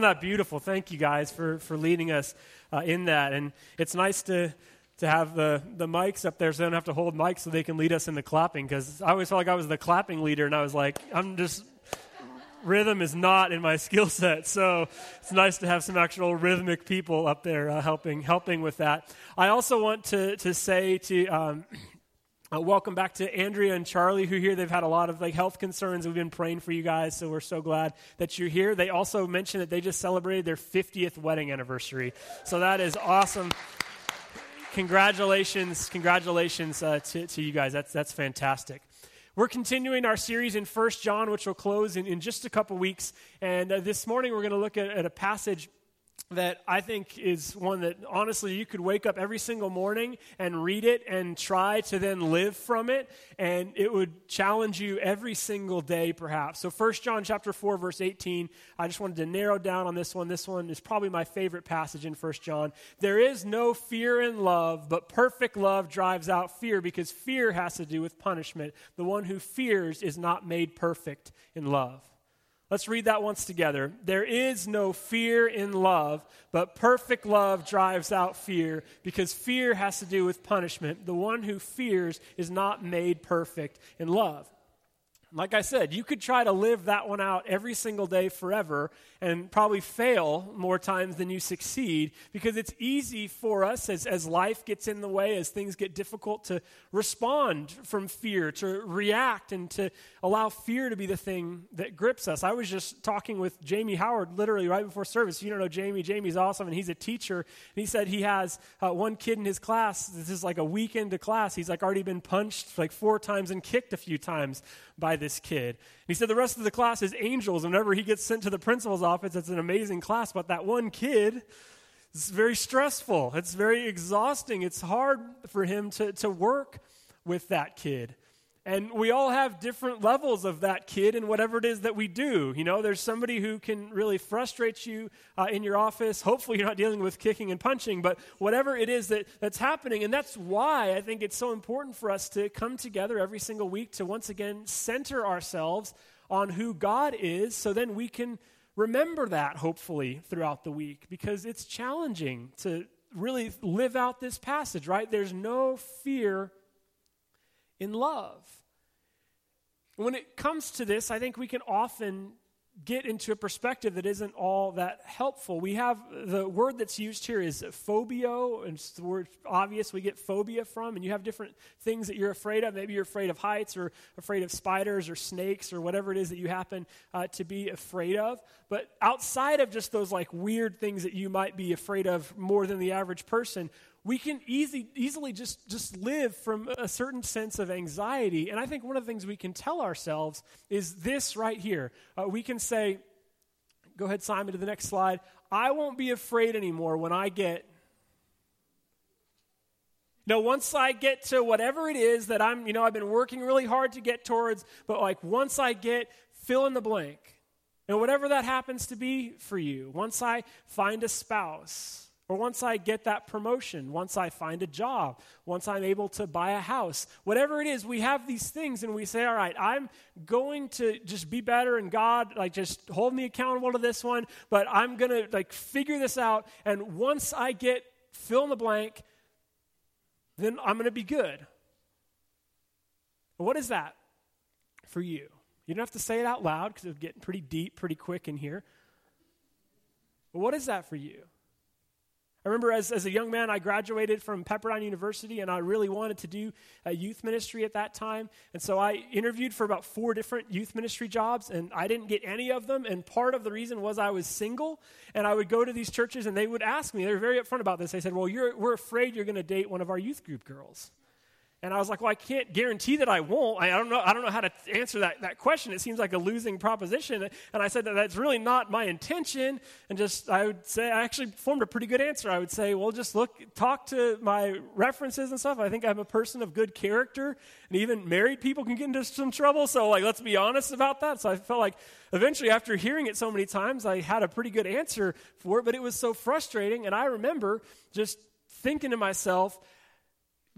Wasn't that beautiful? Thank you guys for, for leading us uh, in that. And it's nice to, to have the, the mics up there so they don't have to hold mics so they can lead us in the clapping because I always felt like I was the clapping leader and I was like, I'm just, rhythm is not in my skill set. So it's nice to have some actual rhythmic people up there uh, helping, helping with that. I also want to, to say to, um, uh, welcome back to Andrea and Charlie, who here. They've had a lot of like health concerns. We've been praying for you guys, so we're so glad that you're here. They also mentioned that they just celebrated their 50th wedding anniversary, so that is awesome. Congratulations, congratulations uh, to, to you guys. That's that's fantastic. We're continuing our series in First John, which will close in, in just a couple weeks. And uh, this morning, we're going to look at, at a passage that I think is one that honestly you could wake up every single morning and read it and try to then live from it and it would challenge you every single day perhaps. So 1 John chapter 4 verse 18, I just wanted to narrow down on this one. This one is probably my favorite passage in 1 John. There is no fear in love, but perfect love drives out fear because fear has to do with punishment. The one who fears is not made perfect in love. Let's read that once together. There is no fear in love, but perfect love drives out fear because fear has to do with punishment. The one who fears is not made perfect in love. Like I said, you could try to live that one out every single day forever and probably fail more times than you succeed because it's easy for us as, as life gets in the way, as things get difficult, to respond from fear, to react, and to allow fear to be the thing that grips us. I was just talking with Jamie Howard literally right before service. You don't know Jamie. Jamie's awesome, and he's a teacher. And he said he has uh, one kid in his class. This is like a weekend to class. He's like already been punched like four times and kicked a few times by this kid. And he said the rest of the class is angels. Whenever he gets sent to the principal's office, it's an amazing class. But that one kid, it's very stressful. It's very exhausting. It's hard for him to, to work with that kid. And we all have different levels of that kid and whatever it is that we do. You know, there's somebody who can really frustrate you uh, in your office. Hopefully, you're not dealing with kicking and punching, but whatever it is that, that's happening. And that's why I think it's so important for us to come together every single week to once again center ourselves on who God is so then we can remember that, hopefully, throughout the week because it's challenging to really live out this passage, right? There's no fear in love. When it comes to this, I think we can often get into a perspective that isn't all that helpful. We have the word that's used here is phobia, and it's the word phobos we get phobia from, and you have different things that you're afraid of. Maybe you're afraid of heights or afraid of spiders or snakes or whatever it is that you happen uh, to be afraid of. But outside of just those like weird things that you might be afraid of more than the average person, we can easy, easily just, just live from a certain sense of anxiety. And I think one of the things we can tell ourselves is this right here. Uh, we can say, go ahead, Simon, to the next slide. I won't be afraid anymore when I get. No, once I get to whatever it is that I'm, you know, I've been working really hard to get towards, but like once I get fill in the blank, and whatever that happens to be for you, once I find a spouse, or once I get that promotion, once I find a job, once I'm able to buy a house, whatever it is, we have these things and we say, all right, I'm going to just be better and God, like, just hold me accountable to this one, but I'm going to, like, figure this out. And once I get fill in the blank, then I'm going to be good. What is that for you? You don't have to say it out loud because it's getting pretty deep pretty quick in here. But what is that for you? I remember as, as a young man, I graduated from Pepperdine University and I really wanted to do a youth ministry at that time. And so I interviewed for about four different youth ministry jobs and I didn't get any of them. And part of the reason was I was single and I would go to these churches and they would ask me, they were very upfront about this. They said, Well, we're afraid you're going to date one of our youth group girls. And I was like, well, I can't guarantee that I won't. I, I, don't know. I don't know how to answer that, that question. It seems like a losing proposition. And I said that that's really not my intention. And just I would say I actually formed a pretty good answer. I would say, well, just look, talk to my references and stuff. I think I'm a person of good character, and even married people can get into some trouble. So like, let's be honest about that. So I felt like eventually, after hearing it so many times, I had a pretty good answer for it. But it was so frustrating. And I remember just thinking to myself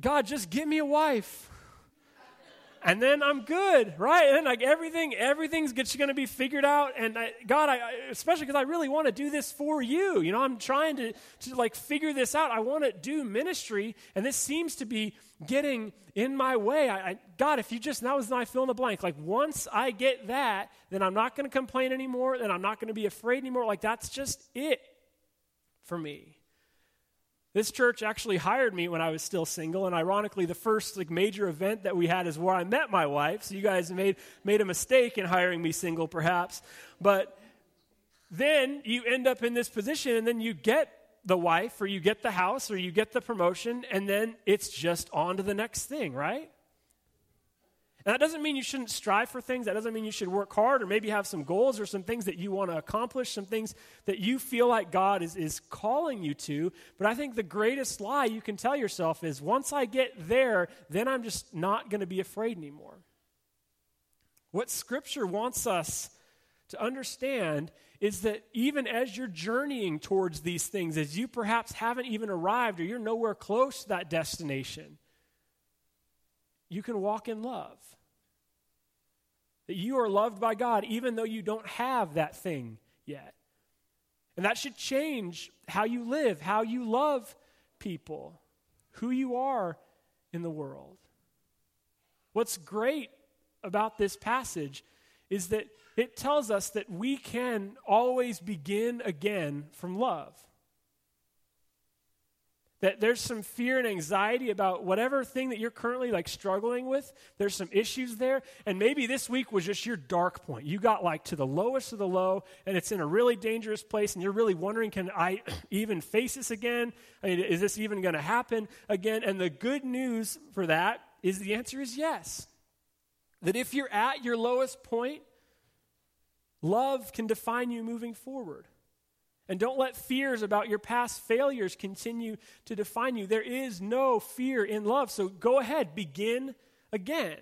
God, just give me a wife. and then I'm good, right? And like everything, everything's going to be figured out. And I, God, I, especially because I really want to do this for you. You know, I'm trying to to like figure this out. I want to do ministry, and this seems to be getting in my way. I, I God, if you just now was my fill in the blank. Like once I get that, then I'm not going to complain anymore. Then I'm not going to be afraid anymore. Like that's just it for me. This church actually hired me when I was still single, and ironically, the first like major event that we had is where I met my wife. So you guys made made a mistake in hiring me single, perhaps. But then you end up in this position, and then you get the wife, or you get the house, or you get the promotion, and then it's just on to the next thing, right? And that doesn't mean you shouldn't strive for things. That doesn't mean you should work hard or maybe have some goals or some things that you want to accomplish, some things that you feel like God is, is calling you to. But I think the greatest lie you can tell yourself is once I get there, then I'm just not going to be afraid anymore. What Scripture wants us to understand is that even as you're journeying towards these things, as you perhaps haven't even arrived or you're nowhere close to that destination, you can walk in love. That you are loved by God even though you don't have that thing yet. And that should change how you live, how you love people, who you are in the world. What's great about this passage is that it tells us that we can always begin again from love that there's some fear and anxiety about whatever thing that you're currently like struggling with. There's some issues there. And maybe this week was just your dark point. You got like to the lowest of the low and it's in a really dangerous place and you're really wondering can i even face this again? I mean, is this even going to happen again? And the good news for that is the answer is yes. That if you're at your lowest point love can define you moving forward and don't let fears about your past failures continue to define you. There is no fear in love. So go ahead, begin again.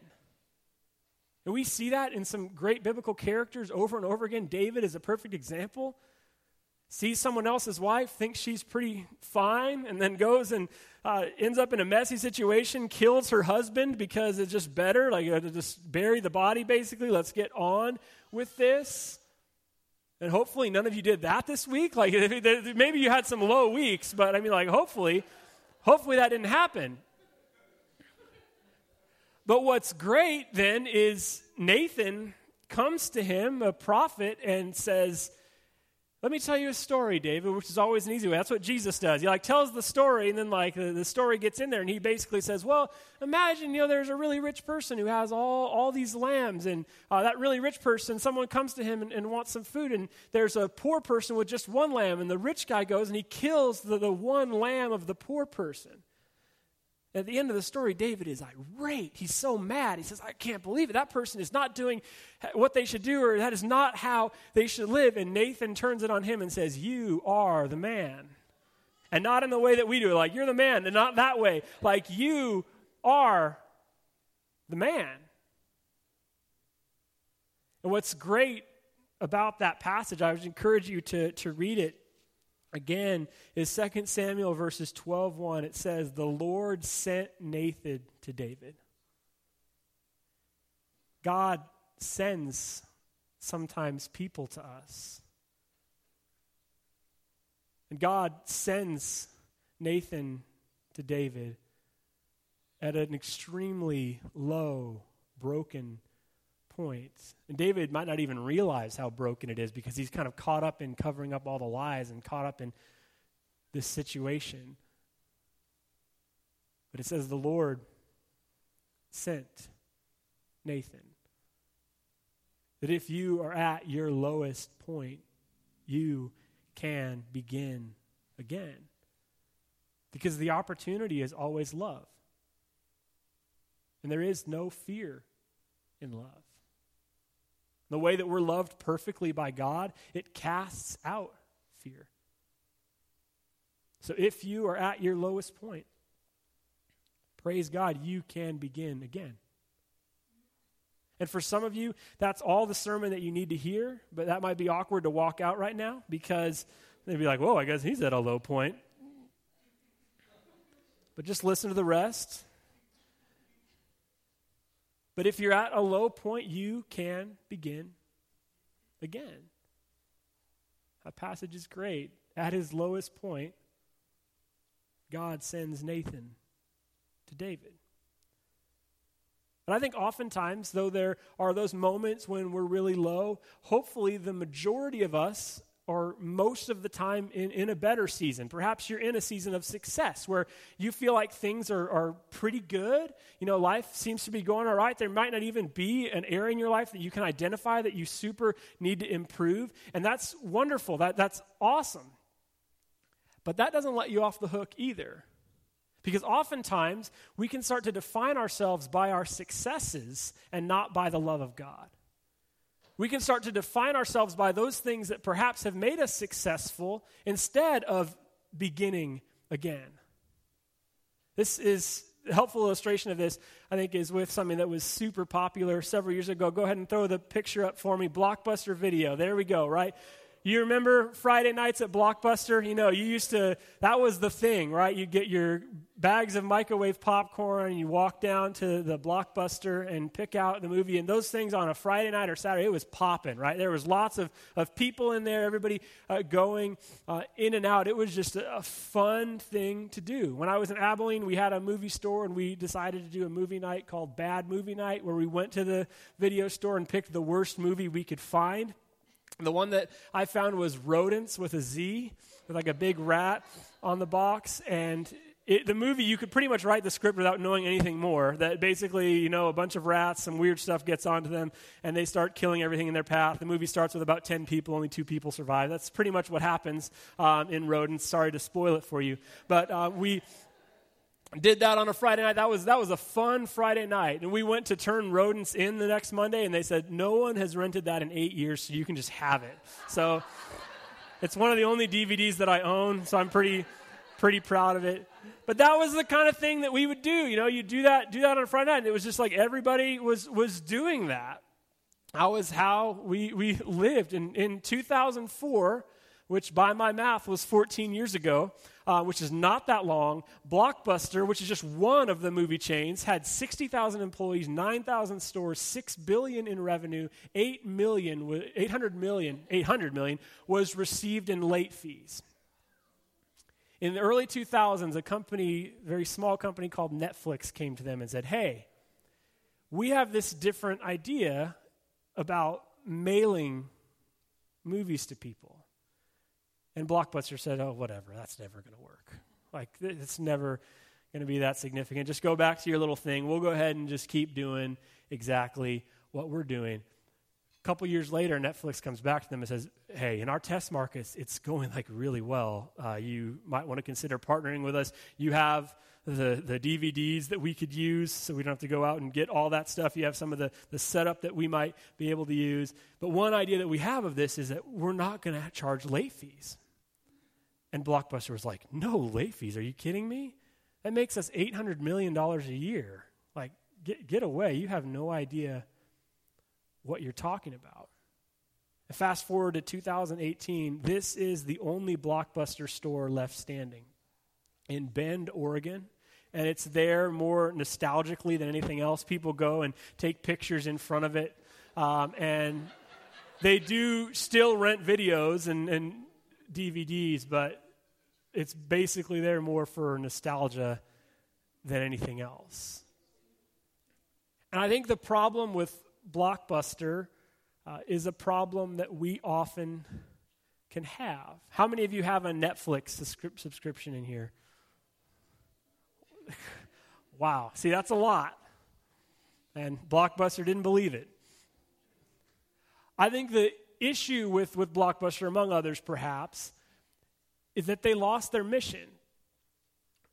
And we see that in some great biblical characters over and over again. David is a perfect example. Sees someone else's wife, thinks she's pretty fine, and then goes and uh, ends up in a messy situation, kills her husband because it's just better, like uh, just bury the body basically. Let's get on with this. And hopefully none of you did that this week. Like maybe you had some low weeks, but I mean like hopefully hopefully that didn't happen. But what's great then is Nathan comes to him, a prophet, and says, let me tell you a story, David, which is always an easy way. That's what Jesus does. He like tells the story, and then like the, the story gets in there, and he basically says, "Well, imagine you know there's a really rich person who has all all these lambs, and uh, that really rich person, someone comes to him and, and, wants some food, and there's a poor person with just one lamb, and the rich guy goes and he kills the, the one lamb of the poor person." At the end of the story, David is irate. He's so mad. He says, I can't believe it. That person is not doing what they should do, or that is not how they should live. And Nathan turns it on him and says, You are the man. And not in the way that we do it, like, you're the man, and not that way. Like, you are the man. And what's great about that passage, I would encourage you to, to read it again is 2 Samuel verses 12:1 it says the Lord sent Nathan to David. God sends sometimes people to us. And God sends Nathan to David at an extremely low, broken point. And David might not even realize how broken it is because he's kind of caught up in covering up all the lies and caught up in this situation. But it says the Lord sent Nathan. That if you are at your lowest point, you can begin again. Because the opportunity is always love. And there is no fear in love. The way that we're loved perfectly by God, it casts out fear. So if you are at your lowest point, praise God, you can begin again. And for some of you, that's all the sermon that you need to hear, but that might be awkward to walk out right now because they'd be like, whoa, I guess he's at a low point. But just listen to the rest But if you're at a low point, you can begin again. That passage is great. At his lowest point, God sends Nathan to David. And I think oftentimes, though there are those moments when we're really low, hopefully the majority of us or most of the time in, in a better season. Perhaps you're in a season of success where you feel like things are, are pretty good. You know, life seems to be going all right. There might not even be an area in your life that you can identify that you super need to improve. And that's wonderful. That, that's awesome. But that doesn't let you off the hook either. Because oftentimes we can start to define ourselves by our successes and not by the love of God. We can start to define ourselves by those things that perhaps have made us successful instead of beginning again. This is a helpful illustration of this, I think, is with something that was super popular several years ago. Go ahead and throw the picture up for me. Blockbuster video. There we go, right? You remember Friday nights at Blockbuster? You know, you used to, that was the thing, right? You get your bags of microwave popcorn, and you walk down to the Blockbuster and pick out the movie. And those things on a Friday night or Saturday, it was popping, right? There was lots of, of people in there, everybody uh, going uh, in and out. It was just a, a fun thing to do. When I was in Abilene, we had a movie store, and we decided to do a movie night called Bad Movie Night, where we went to the video store and picked the worst movie we could find. The one that I found was rodents with a Z, with like a big rat on the box. And it, the movie, you could pretty much write the script without knowing anything more. That basically, you know, a bunch of rats, some weird stuff gets onto them, and they start killing everything in their path. The movie starts with about 10 people, only two people survive. That's pretty much what happens um, in Rodents. Sorry to spoil it for you. But uh, we, did that on a Friday night. That was that was a fun Friday night. And we went to turn rodents in the next Monday, and they said no one has rented that in eight years, so you can just have it. So it's one of the only DVDs that I own, so I'm pretty pretty proud of it. But that was the kind of thing that we would do. You know, you do that do that on a Friday night. And it was just like everybody was was doing that. That was how we we lived. In in 2004 which by my math was 14 years ago, uh, which is not that long. Blockbuster, which is just one of the movie chains, had 60,000 employees, 9,000 stores, 6 billion in revenue, 8 million, 800 million, 800 million was received in late fees. In the early 2000s, a company, very small company called Netflix came to them and said, "Hey, we have this different idea about mailing movies to people." And Blockbuster said, oh, whatever, that's never going to work. Like, it's never going to be that significant. Just go back to your little thing. We'll go ahead and just keep doing exactly what we're doing. A couple years later, Netflix comes back to them and says, hey, in our test markets, it's going like really well. Uh, you might want to consider partnering with us. You have the, the DVDs that we could use so we don't have to go out and get all that stuff. You have some of the, the setup that we might be able to use. But one idea that we have of this is that we're not going to charge late fees. And Blockbuster was like, no late fees. Are you kidding me? That makes us $800 million a year. Like, get, get away. You have no idea what you're talking about. Fast forward to 2018, this is the only Blockbuster store left standing in Bend, Oregon. And it's there more nostalgically than anything else. People go and take pictures in front of it. Um, and they do still rent videos and, and DVDs, but it's basically there more for nostalgia than anything else. And I think the problem with Blockbuster uh, is a problem that we often can have. How many of you have a Netflix subscription in here? Wow. See, that's a lot. And Blockbuster didn't believe it. I think the issue with, with Blockbuster, among others perhaps, is that they lost their mission.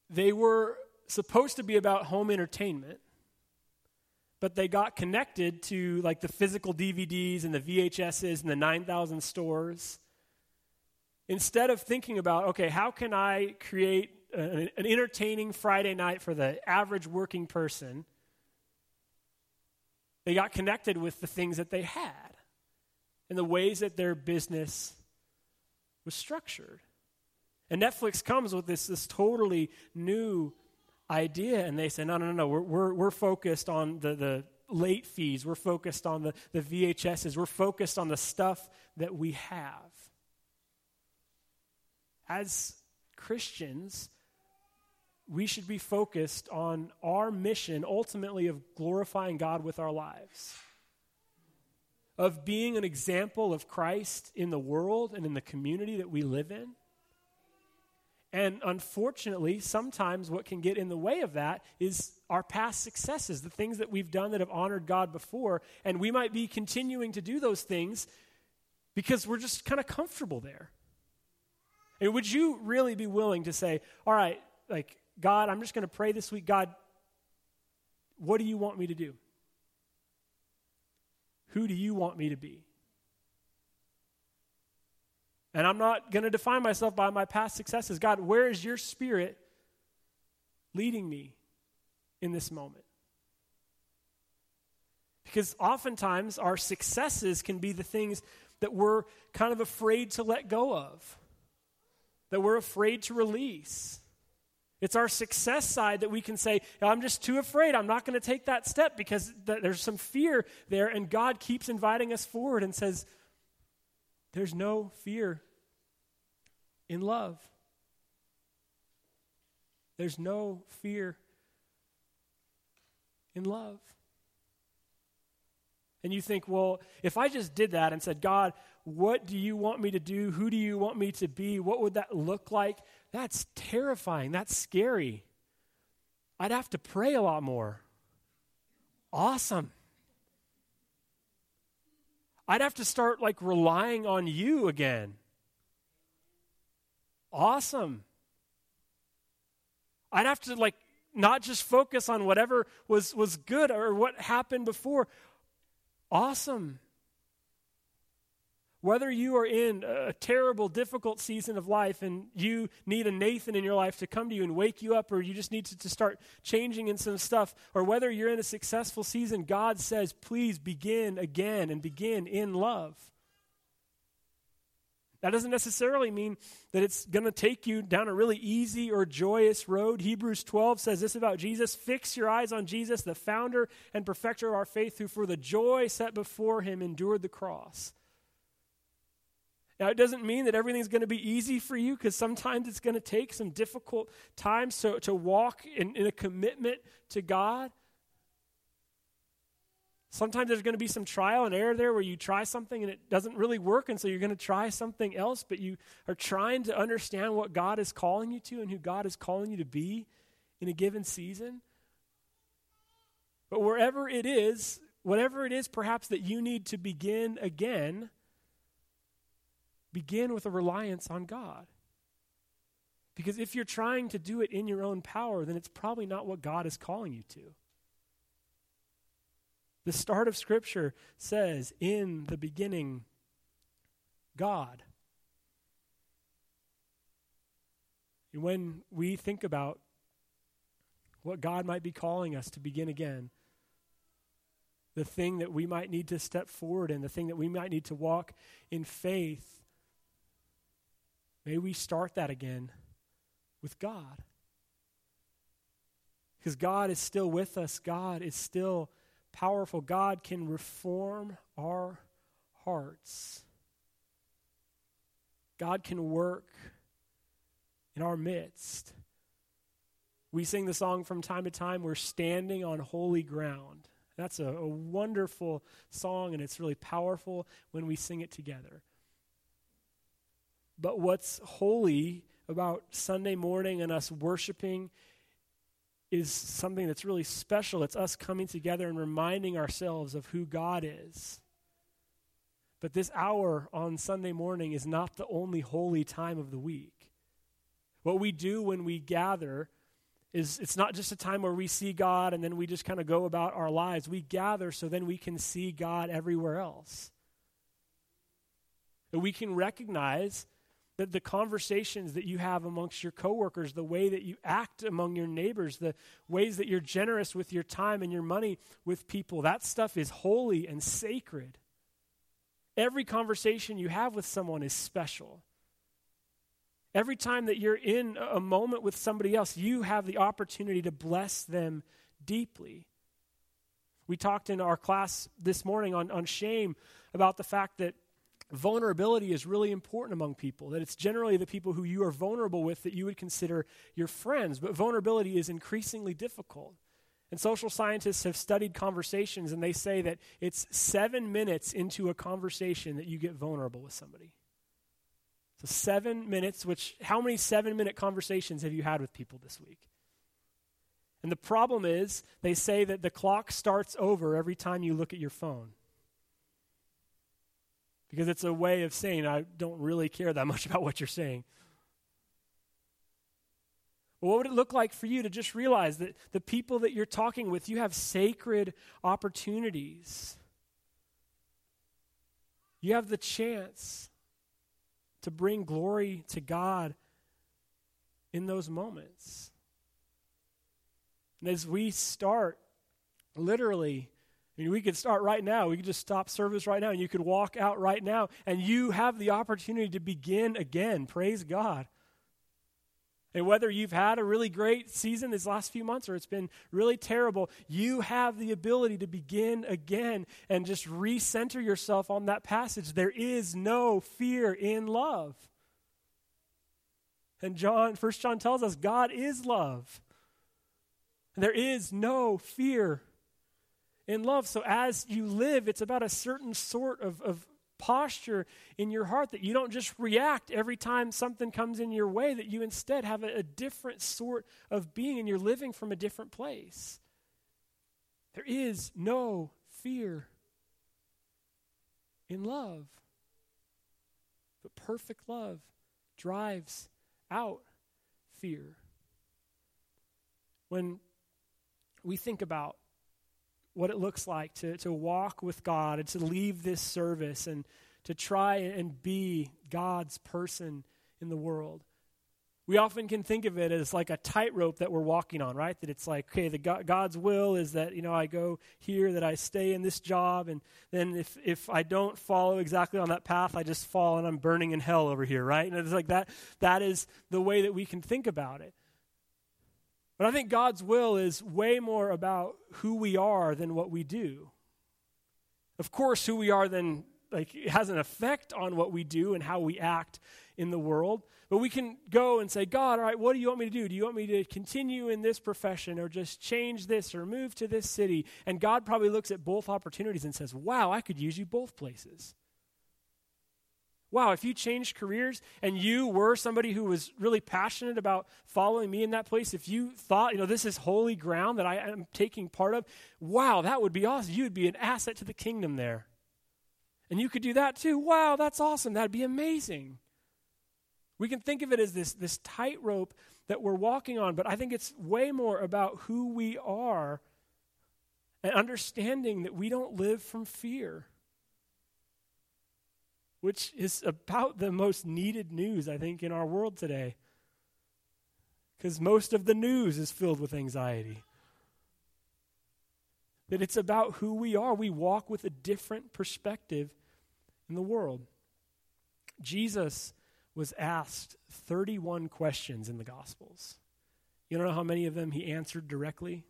They were supposed to be about home entertainment, but they got connected to like the physical DVDs and the VHSs and the 9,000 stores. Instead of thinking about, okay, how can I create an, entertaining Friday night for the average working person? They got connected with the things that they had and the ways that their business was structured. And Netflix comes with this, this totally new idea, and they say, no, no, no, no, we're, we're, we're focused on the, the late fees. We're focused on the, the VHSs. We're focused on the stuff that we have. As Christians, we should be focused on our mission ultimately of glorifying God with our lives, of being an example of Christ in the world and in the community that we live in. And unfortunately, sometimes what can get in the way of that is our past successes, the things that we've done that have honored God before. And we might be continuing to do those things because we're just kind of comfortable there. And would you really be willing to say, all right, like, God, I'm just going to pray this week, God, what do you want me to do? Who do you want me to be? And I'm not going to define myself by my past successes. God, where is your spirit leading me in this moment? Because oftentimes our successes can be the things that we're kind of afraid to let go of, that we're afraid to release. It's our success side that we can say, I'm just too afraid. I'm not going to take that step because th- there's some fear there. And God keeps inviting us forward and says, There's no fear in love. There's no fear in love. And you think, well, if I just did that and said, God, what do you want me to do? Who do you want me to be? What would that look like? That's terrifying. That's scary. I'd have to pray a lot more. Awesome. I'd have to start like relying on you again. Awesome. I'd have to like not just focus on whatever was was good or what happened before. Awesome. Whether you are in a terrible, difficult season of life and you need a Nathan in your life to come to you and wake you up, or you just need to, to start changing in some stuff, or whether you're in a successful season, God says, please begin again and begin in love. That doesn't necessarily mean that it's going to take you down a really easy or joyous road. Hebrews 12 says this about Jesus Fix your eyes on Jesus, the founder and perfecter of our faith, who for the joy set before him endured the cross now, it doesn't mean that everything's going to be easy for you because sometimes it's going to take some difficult times to, to walk in, in a commitment to God. Sometimes there's going to be some trial and error there where you try something and it doesn't really work, and so you're going to try something else, but you are trying to understand what God is calling you to and who God is calling you to be in a given season. But wherever it is, whatever it is perhaps that you need to begin again, begin with a reliance on God. Because if you're trying to do it in your own power, then it's probably not what God is calling you to. The start of Scripture says, In the beginning, God. And when we think about what God might be calling us to begin again, the thing that we might need to step forward in, the thing that we might need to walk in faith, May we start that again with God. Because God is still with us, God is still powerful. God can reform our hearts. God can work in our midst. We sing the song from time to time, We're Standing on Holy Ground. That's a, a, wonderful song, and it's really powerful when we sing it together. But what's holy about Sunday morning and us worshiping is something that's really special. It's us coming together and reminding ourselves of who God is. But this hour on Sunday morning is not the only holy time of the week. What we do when we gather is it's not just a time where we see God and then we just kind of go about our lives. We gather so then we can see God everywhere else. And we can recognize that the conversations that you have amongst your coworkers, the way that you act among your neighbors, the ways that you're generous with your time and your money with people, that stuff is holy and sacred. Every conversation you have with someone is special. Every time that you're in a moment with somebody else, you have the opportunity to bless them deeply. We talked in our class this morning on, on shame about the fact that vulnerability is really important among people, that it's generally the people who you are vulnerable with that you would consider your friends. But vulnerability is increasingly difficult. And social scientists have studied conversations, and they say that it's seven minutes into a conversation that you get vulnerable with somebody. So, seven minutes, which, how many seven minute conversations have you had with people this week? And the problem is, they say that the clock starts over every time you look at your phone. Because it's a way of saying, I don't really care that much about what you're saying. What would it look like for you to just realize that the people that you're talking with, you have sacred opportunities? You have the chance to bring glory to God in those moments. And as we start, literally, I mean, we could start right now. We could just stop service right now, and you could walk out right now, and you have the opportunity to begin again. Praise God. And whether you've had a really great season these last few months or it's been really terrible, you have the ability to begin again and just recenter yourself on that passage. There is no fear in love. And John, First John tells us God is love. There is no fear in love. So as you live, it's about a certain sort of, of posture in your heart that you don't just react every time something comes in your way, that you instead have a, a different sort of being and you're living from a different place. There is no fear in love. But perfect love drives out fear. When we think about what it looks like to, to walk with God and to leave this service and to try and be God's person in the world. We often can think of it as like a tightrope that we're walking on, right? That it's like, okay, the God, God's will is that you know I go here, that I stay in this job, and then if if I don't follow exactly on that path, I just fall and I'm burning in hell over here, right? And it's like that. That is the way that we can think about it. But I think God's will is way more about who we are than what we do. Of course, who we are then like it has an effect on what we do and how we act in the world. But we can go and say, God, all right, what do you want me to do? Do you want me to continue in this profession or just change this or move to this city? And God probably looks at both opportunities and says, wow, I could use you both places. Wow, if you changed careers and you were somebody who was really passionate about following me in that place, if you thought, you know, this is holy ground that I am taking part of, wow, that would be awesome. You would be an asset to the kingdom there. And you could do that too. Wow, that's awesome. That'd be amazing. We can think of it as this, this tightrope that we're walking on, but I think it's way more about who we are and understanding that we don't live from fear which is about the most needed news, I think, in our world today. Because most of the news is filled with anxiety. That it's about who we are. We walk with a different perspective in the world. Jesus was asked 31 questions in the Gospels. You don't know how many of them he answered directly?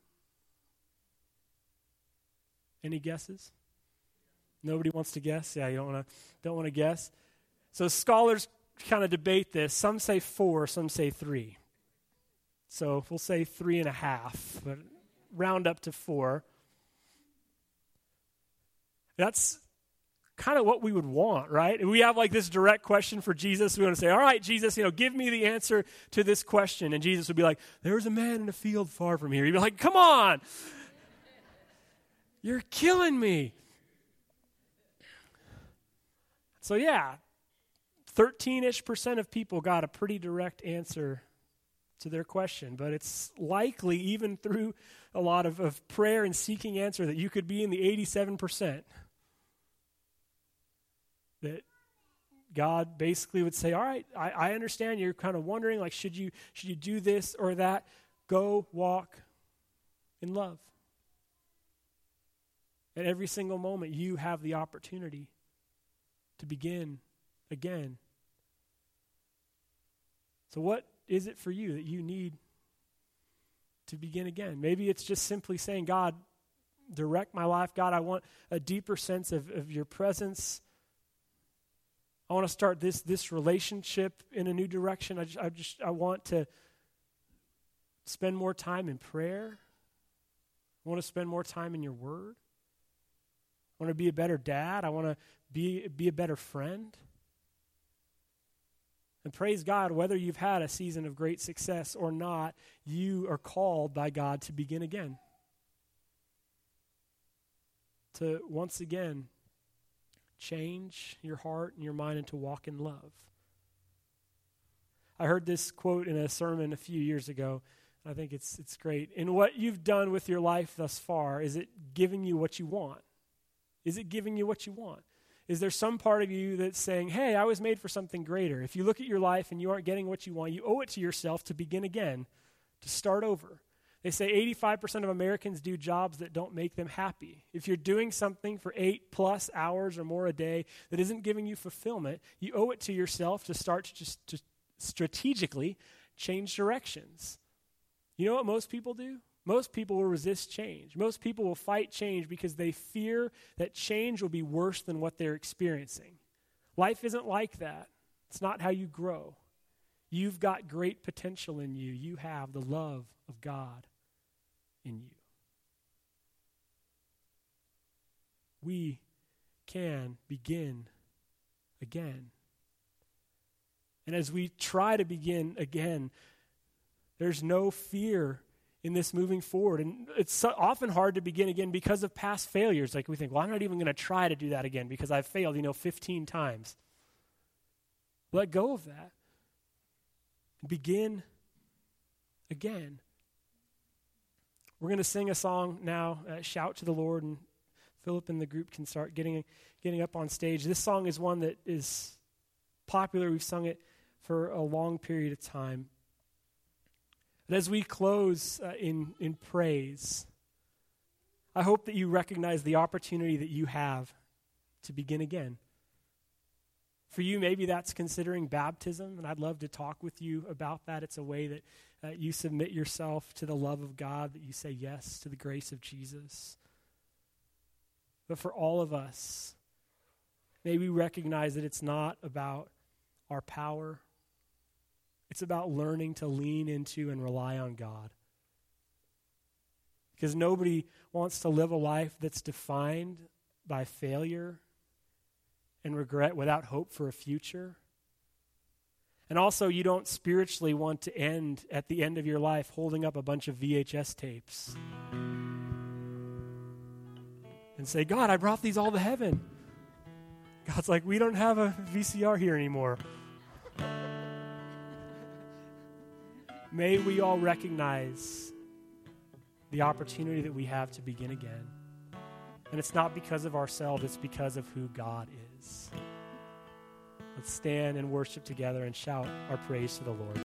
Any guesses? Nobody wants to guess. Yeah, you don't want to don't want to guess. So scholars kind of debate this. Some say four, some say three. So we'll say three and a half, but round up to four. That's kind of what we would want, right? we have like this direct question for Jesus. We want to say, All right, Jesus, you know, give me the answer to this question. And Jesus would be like, There's a man in a field far from here. He'd be like, Come on. You're killing me. So, yeah, 13 ish percent of people got a pretty direct answer to their question, but it's likely, even through a lot of, of prayer and seeking answer, that you could be in the 87%. That God basically would say, All right, I, I understand you're kind of wondering, like, should you, should you do this or that? Go walk in love. At every single moment, you have the opportunity to begin again. So, what is it for you that you need to begin again? Maybe it's just simply saying, God, direct my life. God, I want a deeper sense of, of your presence. I want to start this, this relationship in a new direction. I just, I just I want to spend more time in prayer. I want to spend more time in your word. I want to be a better dad. I want to be, be a better friend. And praise God, whether you've had a season of great success or not, you are called by God to begin again. To once again change your heart and your mind and to walk in love. I heard this quote in a sermon a few years ago. I think it's, it's great. In what you've done with your life thus far, is it giving you what you want? Is it giving you what you want? Is there some part of you that's saying, hey, I was made for something greater? If you look at your life and you aren't getting what you want, you owe it to yourself to begin again, to start over. They say 85% of Americans do jobs that don't make them happy. If you're doing something for eight plus hours or more a day that isn't giving you fulfillment, you owe it to yourself to start to just to strategically change directions. You know what most people do? Most people will resist change. Most people will fight change because they fear that change will be worse than what they're experiencing. Life isn't like that. It's not how you grow. You've got great potential in you. You have the love of God in you. We can begin again. And as we try to begin again, there's no fear in this moving forward. And it's often hard to begin again because of past failures. Like we think, well, I'm not even going to try to do that again because I've failed, you know, 15 times. Let go of that. Begin again. We're going to sing a song now, uh, Shout to the Lord, and Philip and the group can start getting, getting up on stage. This song is one that is popular. We've sung it for a long period of time. But as we close uh, in, in praise, I hope that you recognize the opportunity that you have to begin again. For you, maybe that's considering baptism, and I'd love to talk with you about that. It's a way that uh, you submit yourself to the love of God, that you say yes to the grace of Jesus. But for all of us, may we recognize that it's not about our power, it's about learning to lean into and rely on God. Because nobody wants to live a life that's defined by failure and regret without hope for a future. And also, you don't spiritually want to end at the end of your life holding up a bunch of VHS tapes and say, God, I brought these all to heaven. God's like, we don't have a VCR here anymore. May we all recognize the opportunity that we have to begin again. And it's not because of ourselves, it's because of who God is. Let's stand and worship together and shout our praise to the Lord.